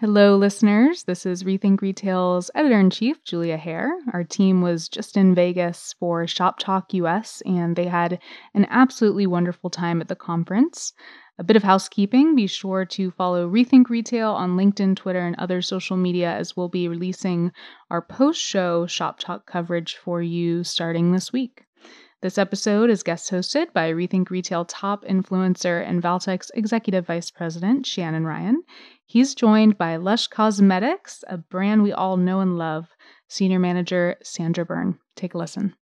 Hello, listeners. This is Rethink Retail's editor in chief, Julia Hare. Our team was just in Vegas for Shoptalk US, and they had an absolutely wonderful time at the conference. A bit of housekeeping be sure to follow Rethink Retail on LinkedIn, Twitter, and other social media, as we'll be releasing our post show Shoptalk coverage for you starting this week. This episode is guest hosted by Rethink Retail top influencer and Valtech executive vice president Shannon Ryan. He's joined by Lush Cosmetics, a brand we all know and love, senior manager Sandra Byrne. Take a listen.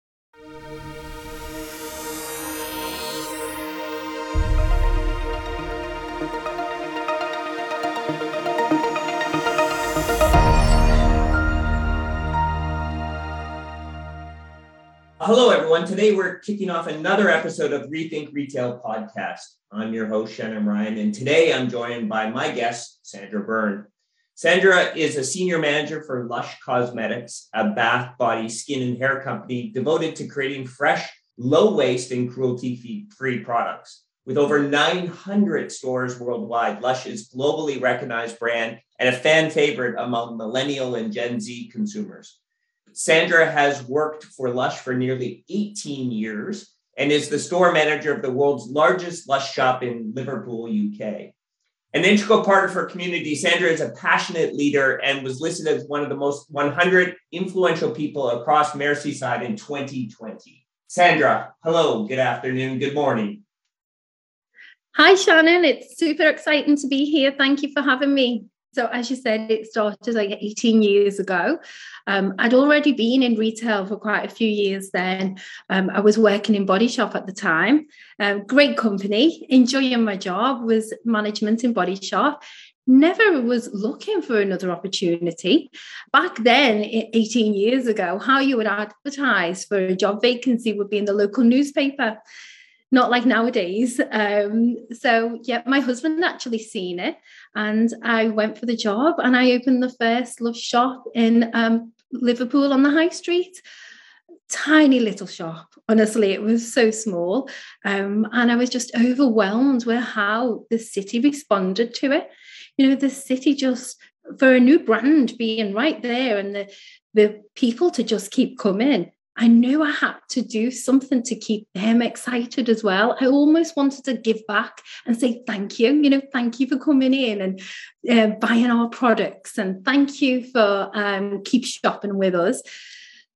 Hello, everyone. Today we're kicking off another episode of Rethink Retail Podcast. I'm your host, Shannon Ryan, and today I'm joined by my guest, Sandra Byrne. Sandra is a senior manager for Lush Cosmetics, a bath, body, skin, and hair company devoted to creating fresh, low waste, and cruelty free products. With over 900 stores worldwide, Lush is globally recognized brand and a fan favorite among millennial and Gen Z consumers. Sandra has worked for Lush for nearly 18 years and is the store manager of the world's largest Lush shop in Liverpool, UK. An integral part of her community, Sandra is a passionate leader and was listed as one of the most 100 influential people across Merseyside in 2020. Sandra, hello, good afternoon, good morning. Hi, Shannon. It's super exciting to be here. Thank you for having me. So, as you said, it started like 18 years ago. Um, I'd already been in retail for quite a few years then. Um, I was working in Body Shop at the time. Um, great company, enjoying my job, was management in Body Shop. Never was looking for another opportunity. Back then, 18 years ago, how you would advertise for a job vacancy would be in the local newspaper not like nowadays. Um, so yeah, my husband actually seen it, and I went for the job, and I opened the first Lush shop in um, Liverpool on the high street. Tiny little shop. Honestly, it was so small, um, and I was just overwhelmed with how the city responded to it. You know, the city just for a new brand being right there, and the the people to just keep coming I knew I had to do something to keep them excited as well. I almost wanted to give back and say thank you. You know, thank you for coming in and uh, buying our products, and thank you for um, keep shopping with us.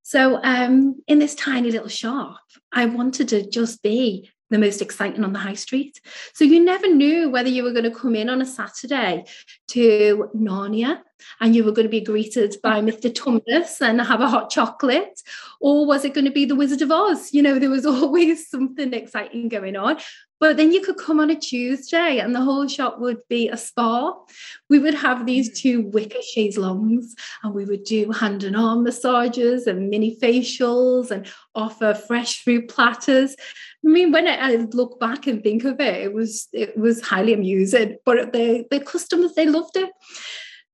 So, um, in this tiny little shop, I wanted to just be the most exciting on the high street. So you never knew whether you were going to come in on a Saturday to Narnia and you were going to be greeted by Mr. Tumnus and have a hot chocolate, or was it going to be the Wizard of Oz? You know, there was always something exciting going on. But then you could come on a Tuesday and the whole shop would be a spa. We would have these mm. two wicker chaise longues and we would do hand and arm massages and mini facials and offer fresh fruit platters. I mean, when I, look back and think of it, it was it was highly amusing. But the, the customers, they loved it.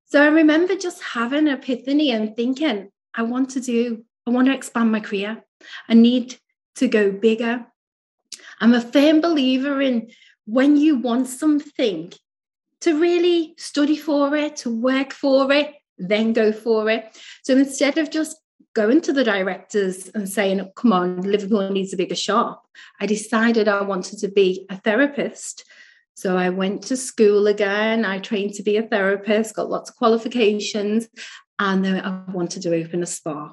So I remember just having an epiphany and thinking, I want to do, I want to expand my career. I need to go bigger. I'm a firm believer in when you want something to really study for it, to work for it, then go for it. So instead of just going to the directors and saying, come on, Liverpool needs a bigger shop, I decided I wanted to be a therapist. So I went to school again. I trained to be a therapist, got lots of qualifications, and then I wanted to open a spa.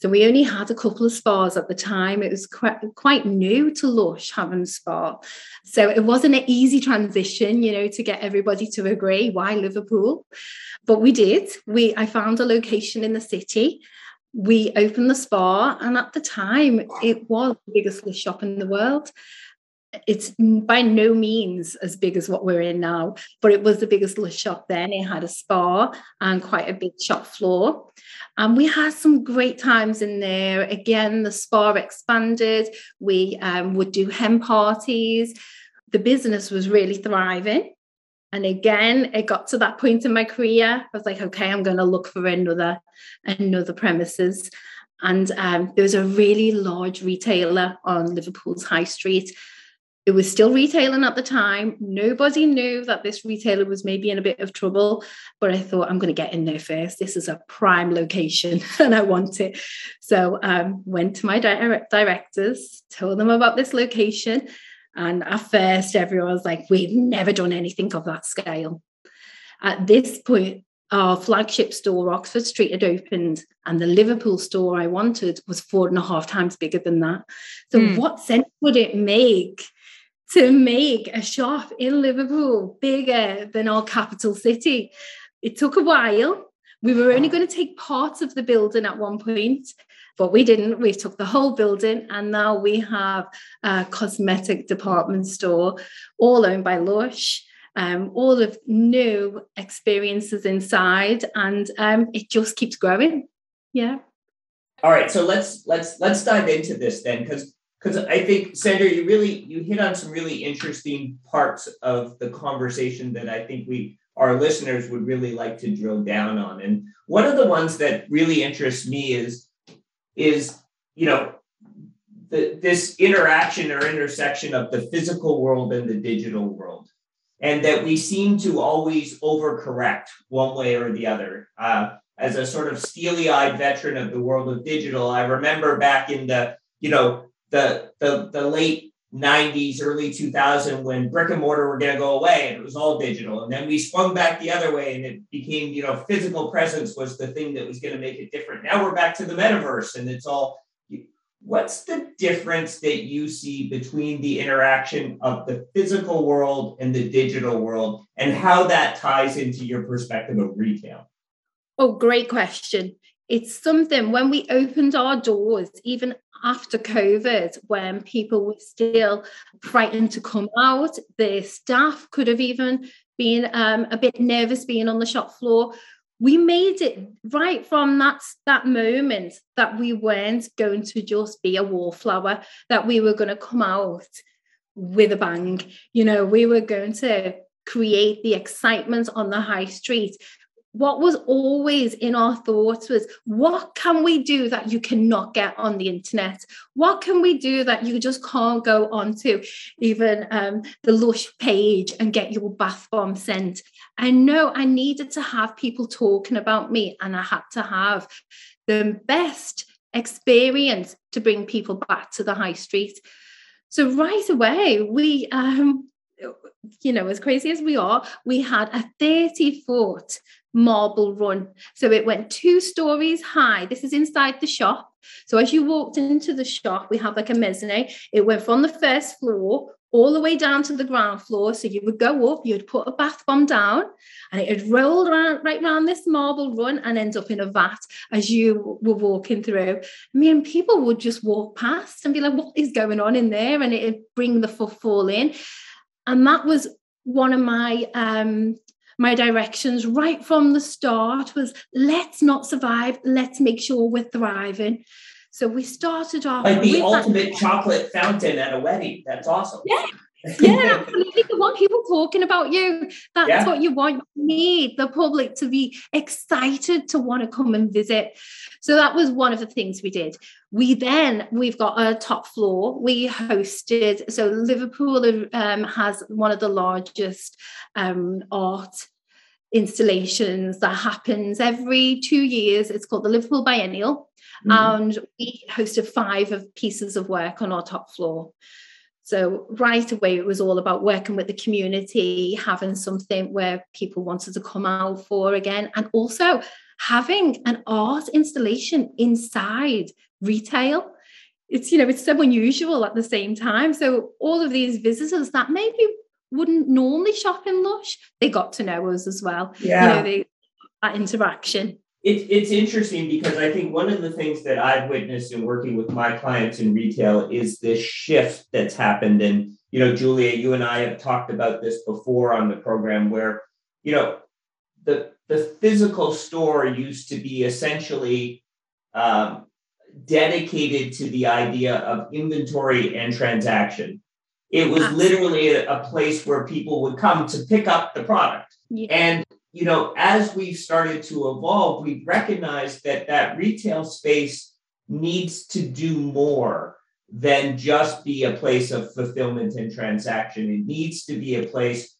So we only had a couple of spas at the time. It was quite, quite new to Lush having a spa. So it wasn't an easy transition, you know, to get everybody to agree why Liverpool. But we did. We I found a location in the city. We opened the spa, and at the time, it was the biggest shop in the world it's by no means as big as what we're in now, but it was the biggest shop then. It had a spa and quite a big shop floor. And we had some great times in there. Again, the spa expanded. We um, would do hen parties. The business was really thriving. And again, it got to that point in my career. I was like, okay, I'm going to look for another another premises. And um, there was a really large retailer on Liverpool's high street it was still retailing at the time. Nobody knew that this retailer was maybe in a bit of trouble, but I thought I'm going to get in there first. This is a prime location and I want it. So um, went to my direct directors, told them about this location. And at first, everyone was like, we've never done anything of that scale. At this point, our flagship store, Oxford Street, had opened, and the Liverpool store I wanted was four and a half times bigger than that. So, mm. what sense would it make to make a shop in Liverpool bigger than our capital city. It took a while. We were only going to take parts of the building at one point, but we didn't. We took the whole building, and now we have a cosmetic department store, all owned by Lush. Um, all of new experiences inside, and um, it just keeps growing. Yeah. All right, so let's let's let's dive into this then, because because I think Sandra, you really you hit on some really interesting parts of the conversation that I think we our listeners would really like to drill down on. And one of the ones that really interests me is is you know the, this interaction or intersection of the physical world and the digital world. And that we seem to always overcorrect one way or the other. Uh, as a sort of steely-eyed veteran of the world of digital i remember back in the you know the the the late 90s, early 2000 when brick and mortar were going to go away and it was all digital. And then we swung back the other way and it became, you know, physical presence was the thing that was going to make it different. Now we're back to the metaverse and it's all. What's the difference that you see between the interaction of the physical world and the digital world and how that ties into your perspective of retail? Oh, great question. It's something when we opened our doors, even after COVID, when people were still frightened to come out, the staff could have even been um, a bit nervous being on the shop floor. We made it right from that, that moment that we weren't going to just be a wallflower, that we were going to come out with a bang. You know, we were going to create the excitement on the high street what was always in our thoughts was what can we do that you cannot get on the internet? What can we do that you just can't go onto even um, the lush page and get your bath bomb sent? I know i needed to have people talking about me and i had to have the best experience to bring people back to the high street. So right away we um, you know, as crazy as we are, we had a 30 foot marble run. So it went two stories high. This is inside the shop. So as you walked into the shop, we have like a mezzanine. It went from the first floor all the way down to the ground floor. So you would go up, you'd put a bath bomb down, and it would roll around right around this marble run and end up in a vat as you were walking through. I mean, people would just walk past and be like, what is going on in there? And it'd bring the footfall in. And that was one of my um, my directions right from the start was let's not survive, let's make sure we're thriving. So we started off like the ultimate that. chocolate fountain at a wedding. That's awesome. Yeah. Yeah, absolutely. You want people talking about you. That's yeah. what you want. You need the public to be excited to want to come and visit. So that was one of the things we did. We then we've got a top floor. We hosted so Liverpool um, has one of the largest um, art installations that happens every two years. It's called the Liverpool Biennial. Mm-hmm. And we hosted five of pieces of work on our top floor. So right away, it was all about working with the community, having something where people wanted to come out for again, and also having an art installation inside retail. It's you know it's so unusual at the same time. So all of these visitors that maybe wouldn't normally shop in Lush, they got to know us as well. Yeah. You know, they, that interaction. It, it's interesting because I think one of the things that I've witnessed in working with my clients in retail is this shift that's happened. And, you know, Julia, you and I have talked about this before on the program where, you know, the, the physical store used to be essentially um, dedicated to the idea of inventory and transaction. It was literally a, a, place where people would come to pick up the product. Yeah. And, you know, as we've started to evolve, we've recognized that that retail space needs to do more. than just be a place of fulfillment and transaction. It needs to be a place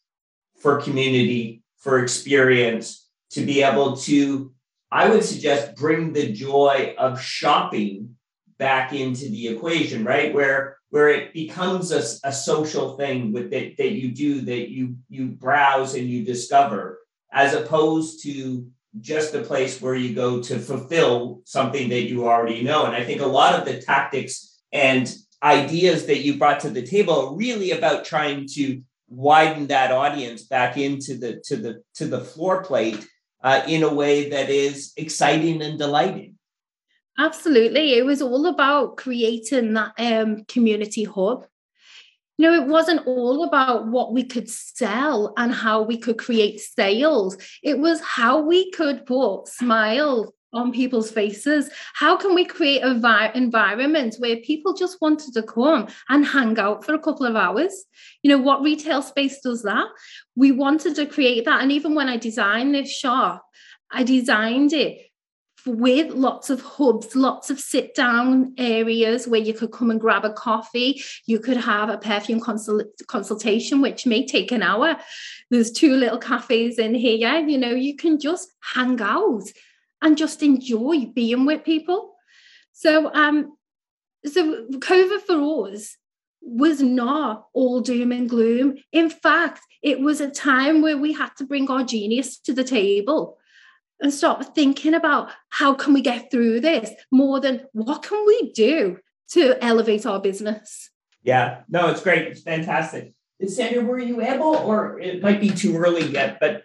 for community, for experience, to be able to, I would suggest, bring the joy of shopping back into the equation, right? Where where it becomes a, a social thing with that, that you do that you you browse and you discover as opposed to just a place where you go to fulfill something that you already know and i think a lot of the tactics and ideas that you brought to the table are really about trying to widen that audience back into the to the to the floor plate uh, in a way that is exciting and delighting Absolutely. It was all about creating that um, community hub. You know, it wasn't all about what we could sell and how we could create sales. It was how we could put smiles on people's faces. How can we create a vi- environment where people just wanted to come and hang out for a couple of hours? You know, what retail space does that? We wanted to create that. And even when I designed this shop, I designed it with lots of hubs, lots of sit down areas where you could come and grab a coffee. You could have a perfume consult- consultation, which may take an hour. There's two little cafes in here. You know, you can just hang out and just enjoy being with people. So, um, so COVID for us was not all doom and gloom. In fact, it was a time where we had to bring our genius to the table and start thinking about how can we get through this more than what can we do to elevate our business? Yeah no it's great it's fantastic. Sandra were you able or it might be too early yet but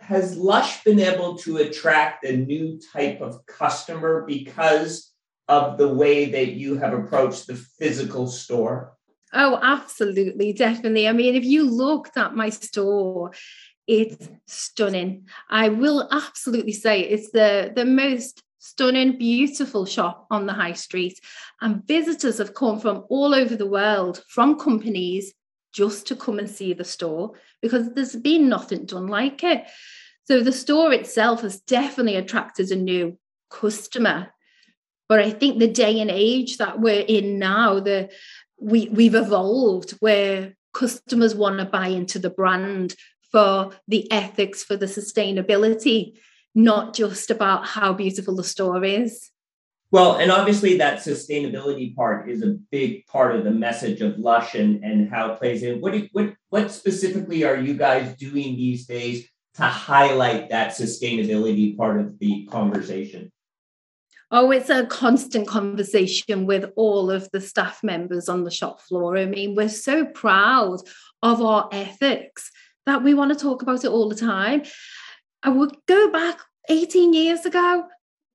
has lush been able to attract a new type of customer because of the way that you have approached the physical store? Oh, absolutely, definitely. I mean, if you looked at my store, it's stunning. I will absolutely say it's the, the most stunning, beautiful shop on the high street. And visitors have come from all over the world, from companies, just to come and see the store because there's been nothing done like it. So the store itself has definitely attracted a new customer. But I think the day and age that we're in now, the we we've evolved where customers want to buy into the brand for the ethics, for the sustainability, not just about how beautiful the store is. Well, and obviously that sustainability part is a big part of the message of Lush and, and how it plays in. What, do, what, what specifically are you guys doing these days to highlight that sustainability part of the conversation? Oh, it's a constant conversation with all of the staff members on the shop floor. I mean, we're so proud of our ethics that we want to talk about it all the time. I would go back 18 years ago,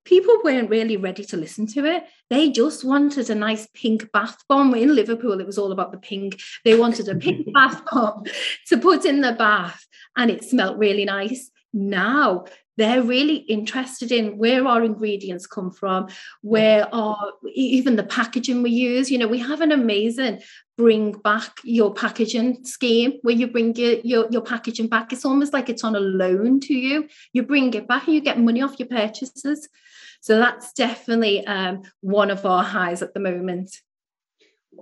people weren't really ready to listen to it. They just wanted a nice pink bath bomb. In Liverpool, it was all about the pink. They wanted a pink bath bomb to put in the bath, and it smelt really nice. Now they're really interested in where our ingredients come from, where our even the packaging we use. You know, we have an amazing bring back your packaging scheme where you bring your, your, your packaging back. It's almost like it's on a loan to you. You bring it back and you get money off your purchases. So that's definitely um, one of our highs at the moment.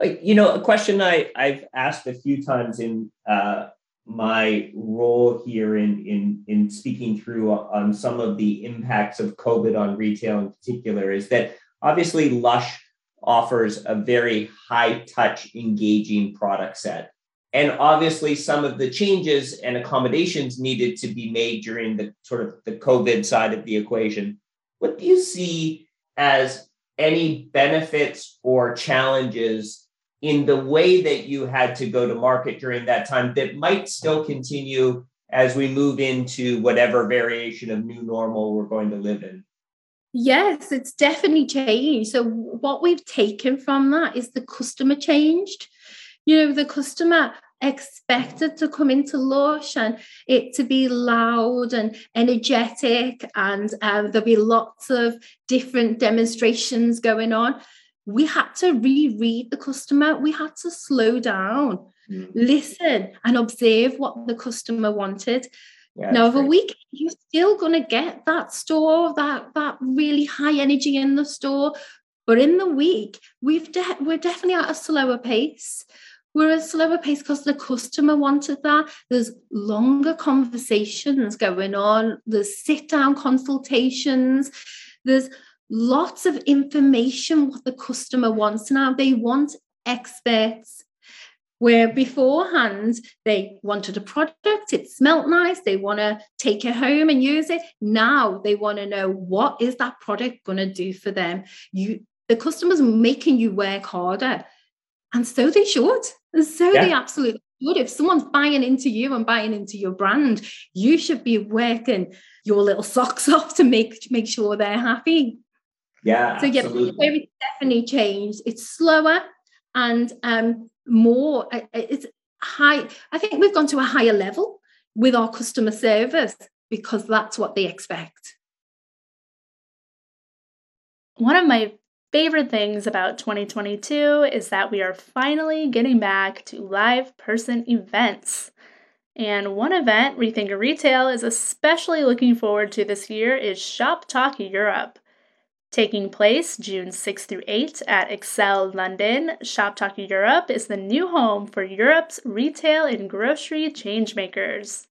You know, a question I, I've asked a few times in uh, my role here in in in speaking through on some of the impacts of COVID on retail in particular is that obviously Lush offers a very high touch engaging product set. And obviously some of the changes and accommodations needed to be made during the sort of the covid side of the equation. What do you see as any benefits or challenges in the way that you had to go to market during that time that might still continue as we move into whatever variation of new normal we're going to live in? Yes, it's definitely changed. So, what we've taken from that is the customer changed. You know, the customer expected to come into Lush and it to be loud and energetic, and uh, there'll be lots of different demonstrations going on we had to reread the customer. We had to slow down, mm. listen, and observe what the customer wanted. Yeah, now, over a week, you're still going to get that store, that that really high energy in the store, But in the week, we've de- we're definitely at a slower pace. We're at a slower pace because the customer wanted that. There's longer conversations going on. There's sit down consultations. There's lots of information what the customer wants now. They want experts where beforehand they wanted a product it smelt nice they want to take it home and use it now they want to know what is that product going to do for them you the customers making you work harder and so they should and so yeah. they absolutely should if someone's buying into you and buying into your brand you should be working your little socks off to make make sure they're happy yeah so yeah it's definitely changed it's slower and um, more it's high i think we've gone to a higher level with our customer service because that's what they expect. One of my favorite things about 2022 is that we are finally getting back to live person events. And one event Rethink Retail is especially looking forward to this year is Shoptalk Europe. Taking place June 6 through 8 at ExCeL London, Shoptalk Europe is the new home for Europe's retail and grocery changemakers.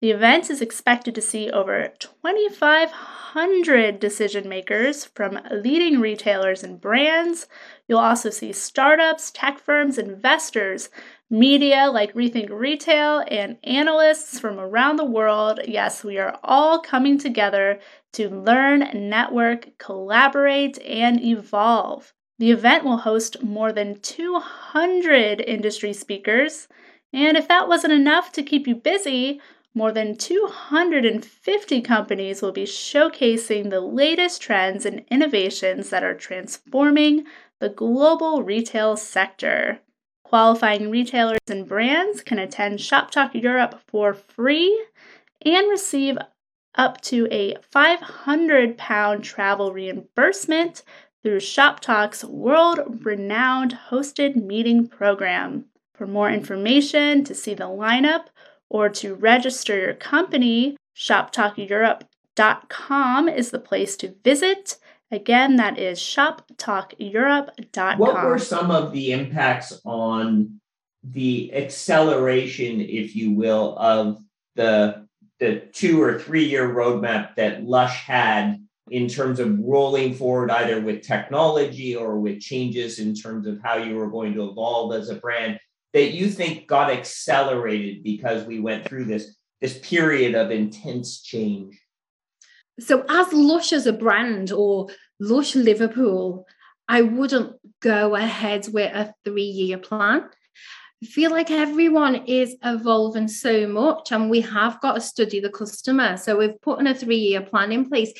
The event is expected to see over 2,500 decision makers from leading retailers and brands. You'll also see startups, tech firms, investors, media like Rethink Retail, and analysts from around the world. Yes, we are all coming together to learn, network, collaborate, and evolve. The event will host more than 200 industry speakers, and if that wasn't enough to keep you busy, more than 250 companies will be showcasing the latest trends and innovations that are transforming the global retail sector. Qualifying retailers and brands can attend Shoptalk Europe for free and receive up to a 500 pound travel reimbursement through Shoptalk's world renowned hosted meeting program. For more information, to see the lineup, or to register your company, shoptalkeurope.com is the place to visit. Again, that is shoptalkeurope.com. What were some of the impacts on the acceleration, if you will, of the the two or three year roadmap that Lush had in terms of rolling forward either with technology or with changes in terms of how you were going to evolve as a brand that you think got accelerated because we went through this this period of intense change so as lush as a brand or lush liverpool i wouldn't go ahead with a three year plan I feel like everyone is evolving so much, and we have got to study the customer. So we've put in a three year plan in place.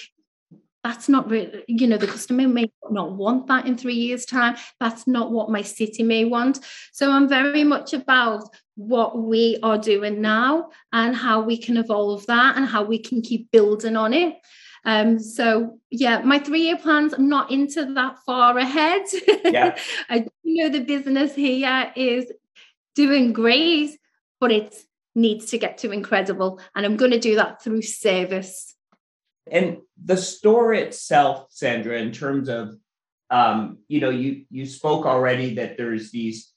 That's not really, you know, the customer may not want that in three years' time. That's not what my city may want. So I'm very much about what we are doing now and how we can evolve that and how we can keep building on it. Um, so yeah, my three-year plans, I'm not into that far ahead. Yeah. I know the business here is doing great, but it needs to get to incredible. And I'm going to do that through service. And the store itself, Sandra, in terms of, um, you know, you you spoke already that there's these,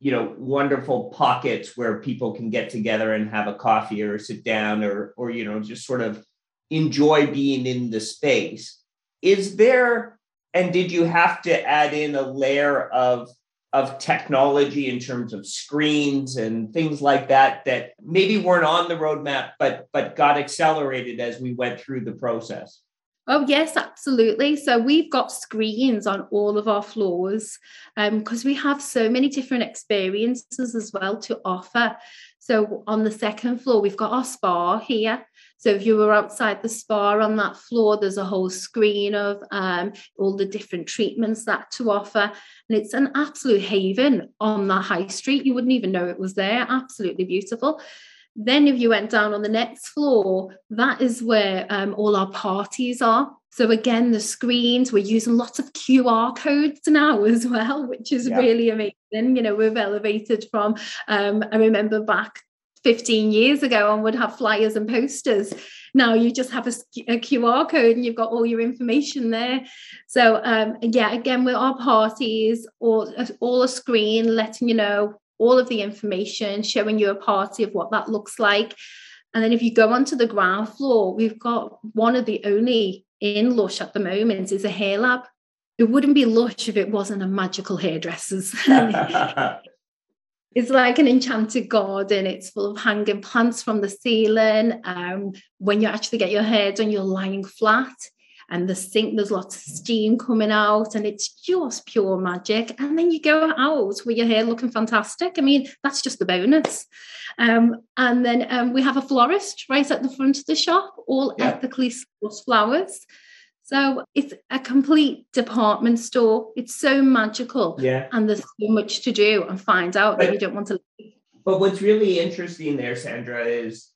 you know, wonderful pockets where people can get together and have a coffee or sit down or or you know just sort of enjoy being in the space. Is there and did you have to add in a layer of of technology in terms of screens and things like that that maybe weren't on the roadmap but but got accelerated as we went through the process Oh, yes, absolutely. So we've got screens on all of our floors because um, we have so many different experiences as well to offer. So on the second floor, we've got our spa here. So if you were outside the spa on that floor, there's a whole screen of um, all the different treatments that to offer. And it's an absolute haven on the high street. You wouldn't even know it was there. Absolutely beautiful. Then, if you went down on the next floor, that is where um, all our parties are. So again, the screens, we're using lots of QR codes now as well, which is yeah. really amazing. You know, we've elevated from, um, I remember back 15 years ago and would have flyers and posters. Now you just have a, a QR code and you've got all your information there. So um, yeah, again with our parties, all all a screen letting you know all of the information, showing you a party of what that looks like. And then if you go onto the ground floor, we've got one of the only in Lush at the moment is a hair lab. It wouldn't be Lush if it wasn't a magical hairdressers. it's like an enchanted garden. It's full of hanging plants from the ceiling. Um, when you actually get your hair done, you're lying flat and the sink, there's lots of steam coming out, and it's just pure magic. And then you go out with your hair looking fantastic. I mean, that's just the bonus. Um, and then um, we have a florist right at the front of the shop, all yeah. ethically sourced flowers. So it's a complete department store. It's so magical. Yeah. And there's so much to do and find out but, that you don't want to leave. But what's really interesting there, Sandra, is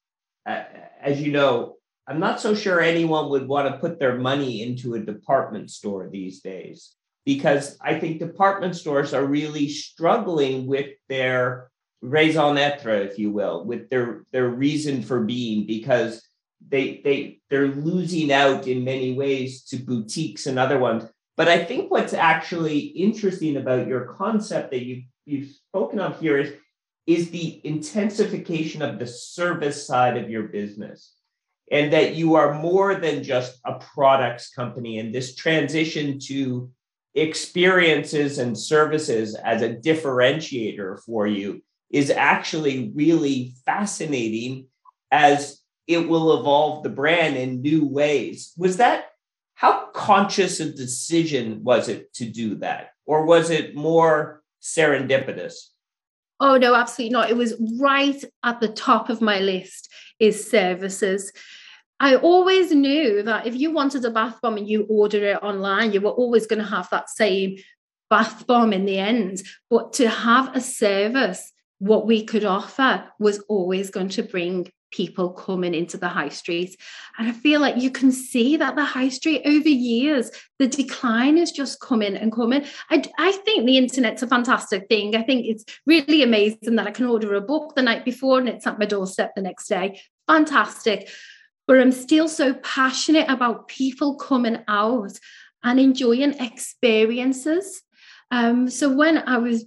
uh, as you know, I'm not so sure anyone would want to put their money into a department store these days because I think department stores are really struggling with their raison d'etre, if you will, with their their reason for being because they they they're losing out in many ways to boutiques and other ones. But I think what's actually interesting about your concept that you you've spoken of here is is the intensification of the service side of your business and that you are more than just a products company and this transition to experiences and services as a differentiator for you is actually really fascinating as it will evolve the brand in new ways. Was that how conscious a decision was it to do that? Or was it more serendipitous? Oh no absolutely not. It was right at the top of my list is services. I always knew that if you wanted a bath bomb and you order it online, you were always going to have that same bath bomb in the end. But to have a service, what we could offer was always going to bring people coming into the high street. And I feel like you can see that the high street over years, the decline is just coming and coming. I, I think the internet's a fantastic thing. I think it's really amazing that I can order a book the night before and it's at my doorstep the next day. Fantastic but I'm still so passionate about people coming out and enjoying experiences. Um, so when I was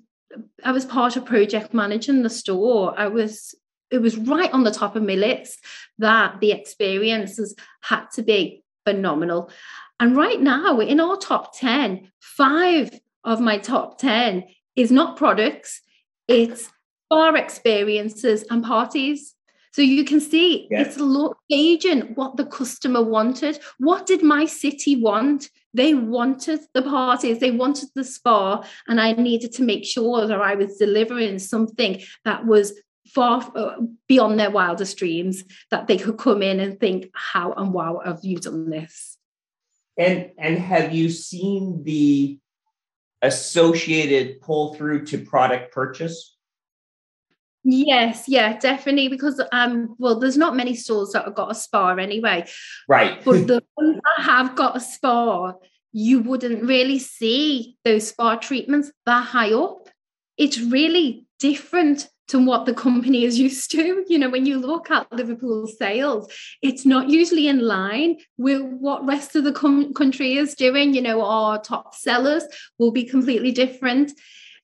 I was part of project managing the store, I was it was right on the top of my list that the experiences had to be phenomenal. And right now, in our top 10, five of my top 10 is not products, it's bar experiences and parties. So you can see yeah. it's gauging what the customer wanted. What did my city want? They wanted the parties, they wanted the spa, and I needed to make sure that I was delivering something that was far uh, beyond their wildest dreams, that they could come in and think, "How and wow have you done this?" And and have you seen the associated pull through to product purchase? Yes, yeah, definitely. Because um, well, there's not many stores that have got a spa anyway. Right. But the ones that have got a spa, you wouldn't really see those spa treatments that high up. It's really different to what the company is used to. You know, when you look at Liverpool sales, it's not usually in line with what rest of the com- country is doing. You know, our top sellers will be completely different.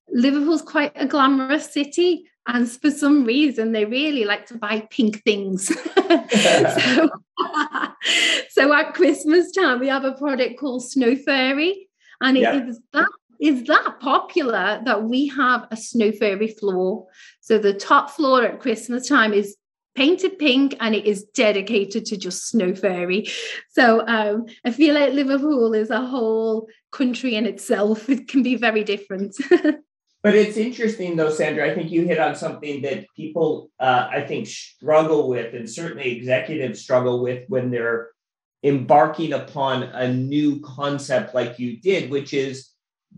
Liverpool's quite a glamorous city and for some reason they really like to buy pink things so, so at christmas time we have a product called snow fairy and it yeah. is that is that popular that we have a snow fairy floor? So the top floor at christmas time is painted pink and it is dedicated to just snow fairy. So um, i feel like liverpool is a whole country in itself. It can be very different. But it's interesting, though, Sandra. I think you hit on something that people, uh, I think, struggle with, and certainly executives struggle with when they're embarking upon a new concept like you did, which is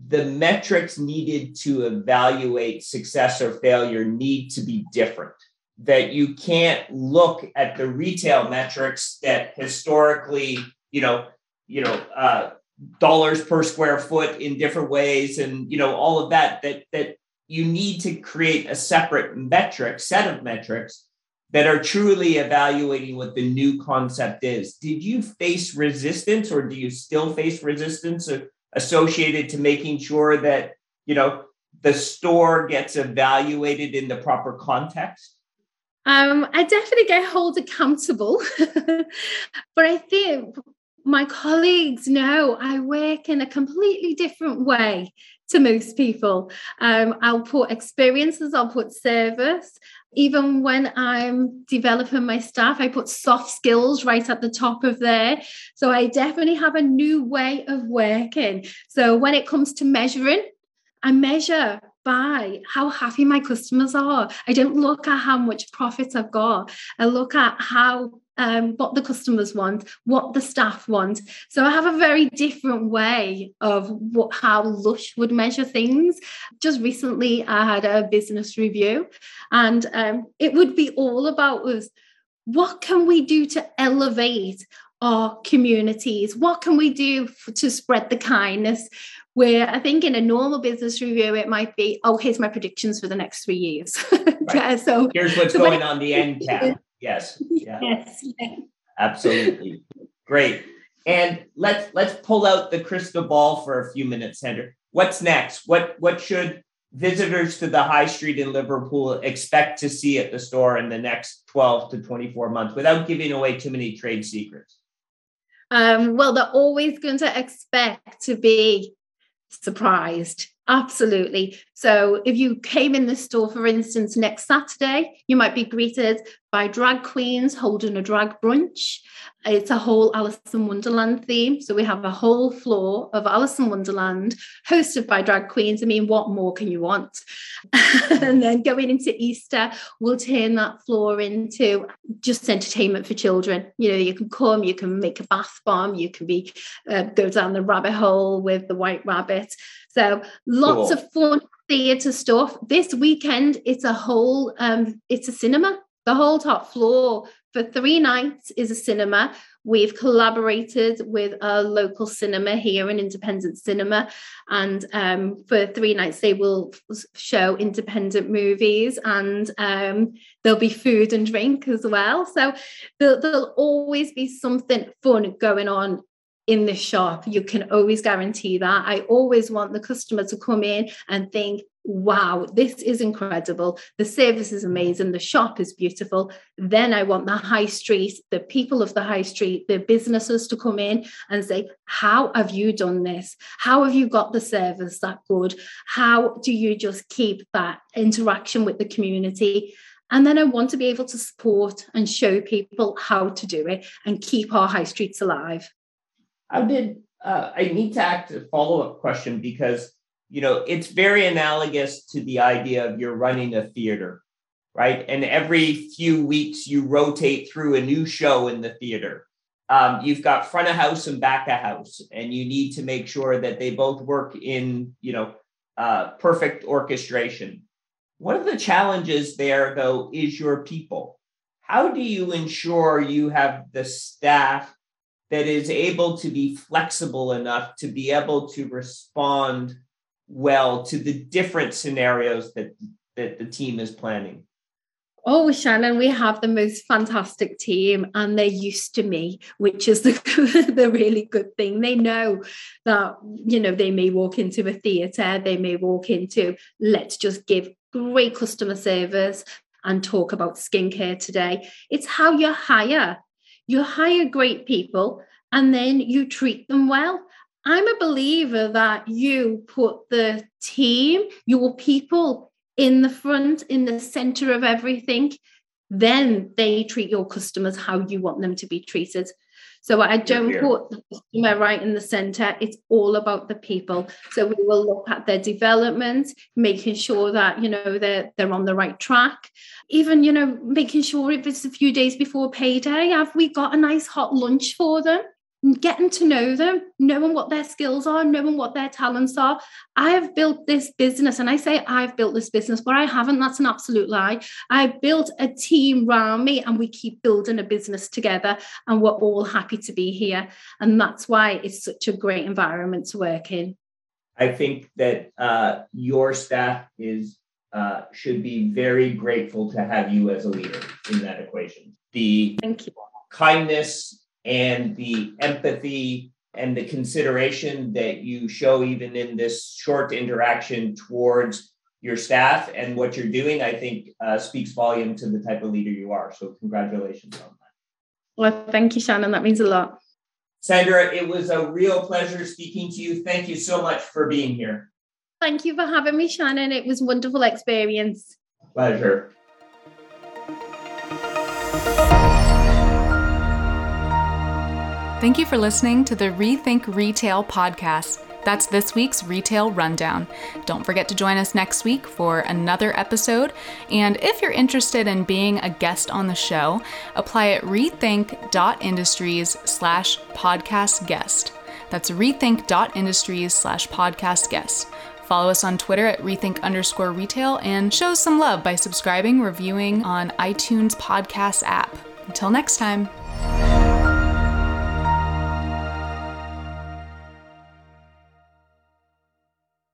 the metrics needed to evaluate success or failure need to be different. That you can't look at the retail metrics that historically, you know, you know, uh, dollars per square foot in different ways and you know all of that that that you need to create a separate metric set of metrics that are truly evaluating what the new concept is. Did you face resistance or do you still face resistance associated to making sure that, you know, the store gets evaluated in the proper context? Um, I definitely get held accountable, but I think my colleagues know I work in a completely different way to most people. Um, I'll put experiences, I'll put service. Even when I'm developing my staff, I put soft skills right at the top of there. So I definitely have a new way of working. So when it comes to measuring, I measure by how happy my customers are. I don't look at how much profit I've got. I look at how um, what the customers want, what the staff want. So I have a very different way of what how Lush would measure things. Just recently, I had a business review, and um, it would be all about was what can we do to elevate our communities? What can we do to spread the kindness? Where I think in a normal business review, it might be, oh, here's my predictions for the next three years. Right. yeah, so here's what's so going on the end cap. Yes. Yeah. Yes. Absolutely. Great. And let's let's pull out the crystal ball for a few minutes, Sandra. What's next? What what should visitors to the high street in Liverpool expect to see at the store in the next 12 to 24 months without giving away too many trade secrets? Um, well, they're always going to expect to be surprised. Absolutely. So, if you came in the store, for instance, next Saturday, you might be greeted by drag queens holding a drag brunch. It's a whole Alice in Wonderland theme. So we have a whole floor of Alice in Wonderland hosted by drag queens. I mean, what more can you want? and then going into Easter, we'll turn that floor into just entertainment for children. You know, you can come, you can make a bath bomb, you can be uh, go down the rabbit hole with the white rabbit. So lots cool. of fun theatre stuff. This weekend, it's a whole, um, it's a cinema the whole top floor for three nights is a cinema. We've collaborated with a local cinema here, an independent cinema, and um, for three nights they will show independent movies, and um, there'll be food and drink as well. So there'll, there'll always be something fun going on in the shop. You can always guarantee that. I always want the customer to come in and think, wow, this is incredible. The service is amazing. The shop is beautiful. Then I want the high street, the people of the high street, the businesses to come in and say, how have you done this? How have you got the service that good? How do you just keep that interaction with the community? And then I want to be able to support and show people how to do it and keep our high streets alive. How did uh, I need to ask a follow up question because you know, it's very analogous to the idea of you're running a theater, right? And every few weeks you rotate through a new show in the theater. Um, you've got front of house and back of house, and you need to make sure that they both work in, you know, uh, perfect orchestration. One of the challenges there, though, is your people. How do you ensure you have the staff that is able to be flexible enough to be able to respond well to the different scenarios that that the team is planning? Oh, Shannon, we have the most fantastic team and they're used to me, which is the, the really good thing. They know that, you know, they may walk into a theatre, they may walk into, let's just give great customer service and talk about skincare today. It's how you hire. You hire great people and then you treat them well. I'm a believer that you put the team, your people in the front, in the center of everything. Then they treat your customers how you want them to be treated. So I don't put the customer right in the center. It's all about the people. So we will look at their development, making sure that you know they're they're on the right track. Even you know making sure if it's a few days before payday, have we got a nice hot lunch for them? Getting to know them, knowing what their skills are, knowing what their talents are. I have built this business, and I say I've built this business, but I haven't. That's an absolute lie. I built a team around me, and we keep building a business together, and we're all happy to be here. And that's why it's such a great environment to work in. I think that uh, your staff is uh, should be very grateful to have you as a leader in that equation. The Thank you. kindness and the empathy and the consideration that you show even in this short interaction towards your staff and what you're doing, I think uh, speaks volume to the type of leader you are. So congratulations on that. Well, thank you, Shannon. That means a lot. Sandra, it was a real pleasure speaking to you. Thank you so much for being here. Thank you for having me, Shannon. It was a wonderful experience. Pleasure. Thank you for listening to the Rethink Retail podcast. That's this week's Retail Rundown. Don't forget to join us next week for another episode. And if you're interested in being a guest on the show, apply at rethink.industries slash podcast guest. That's rethink.industries slash podcast guest. Follow us on Twitter at rethink underscore retail and show some love by subscribing, reviewing on iTunes podcast app. Until next time.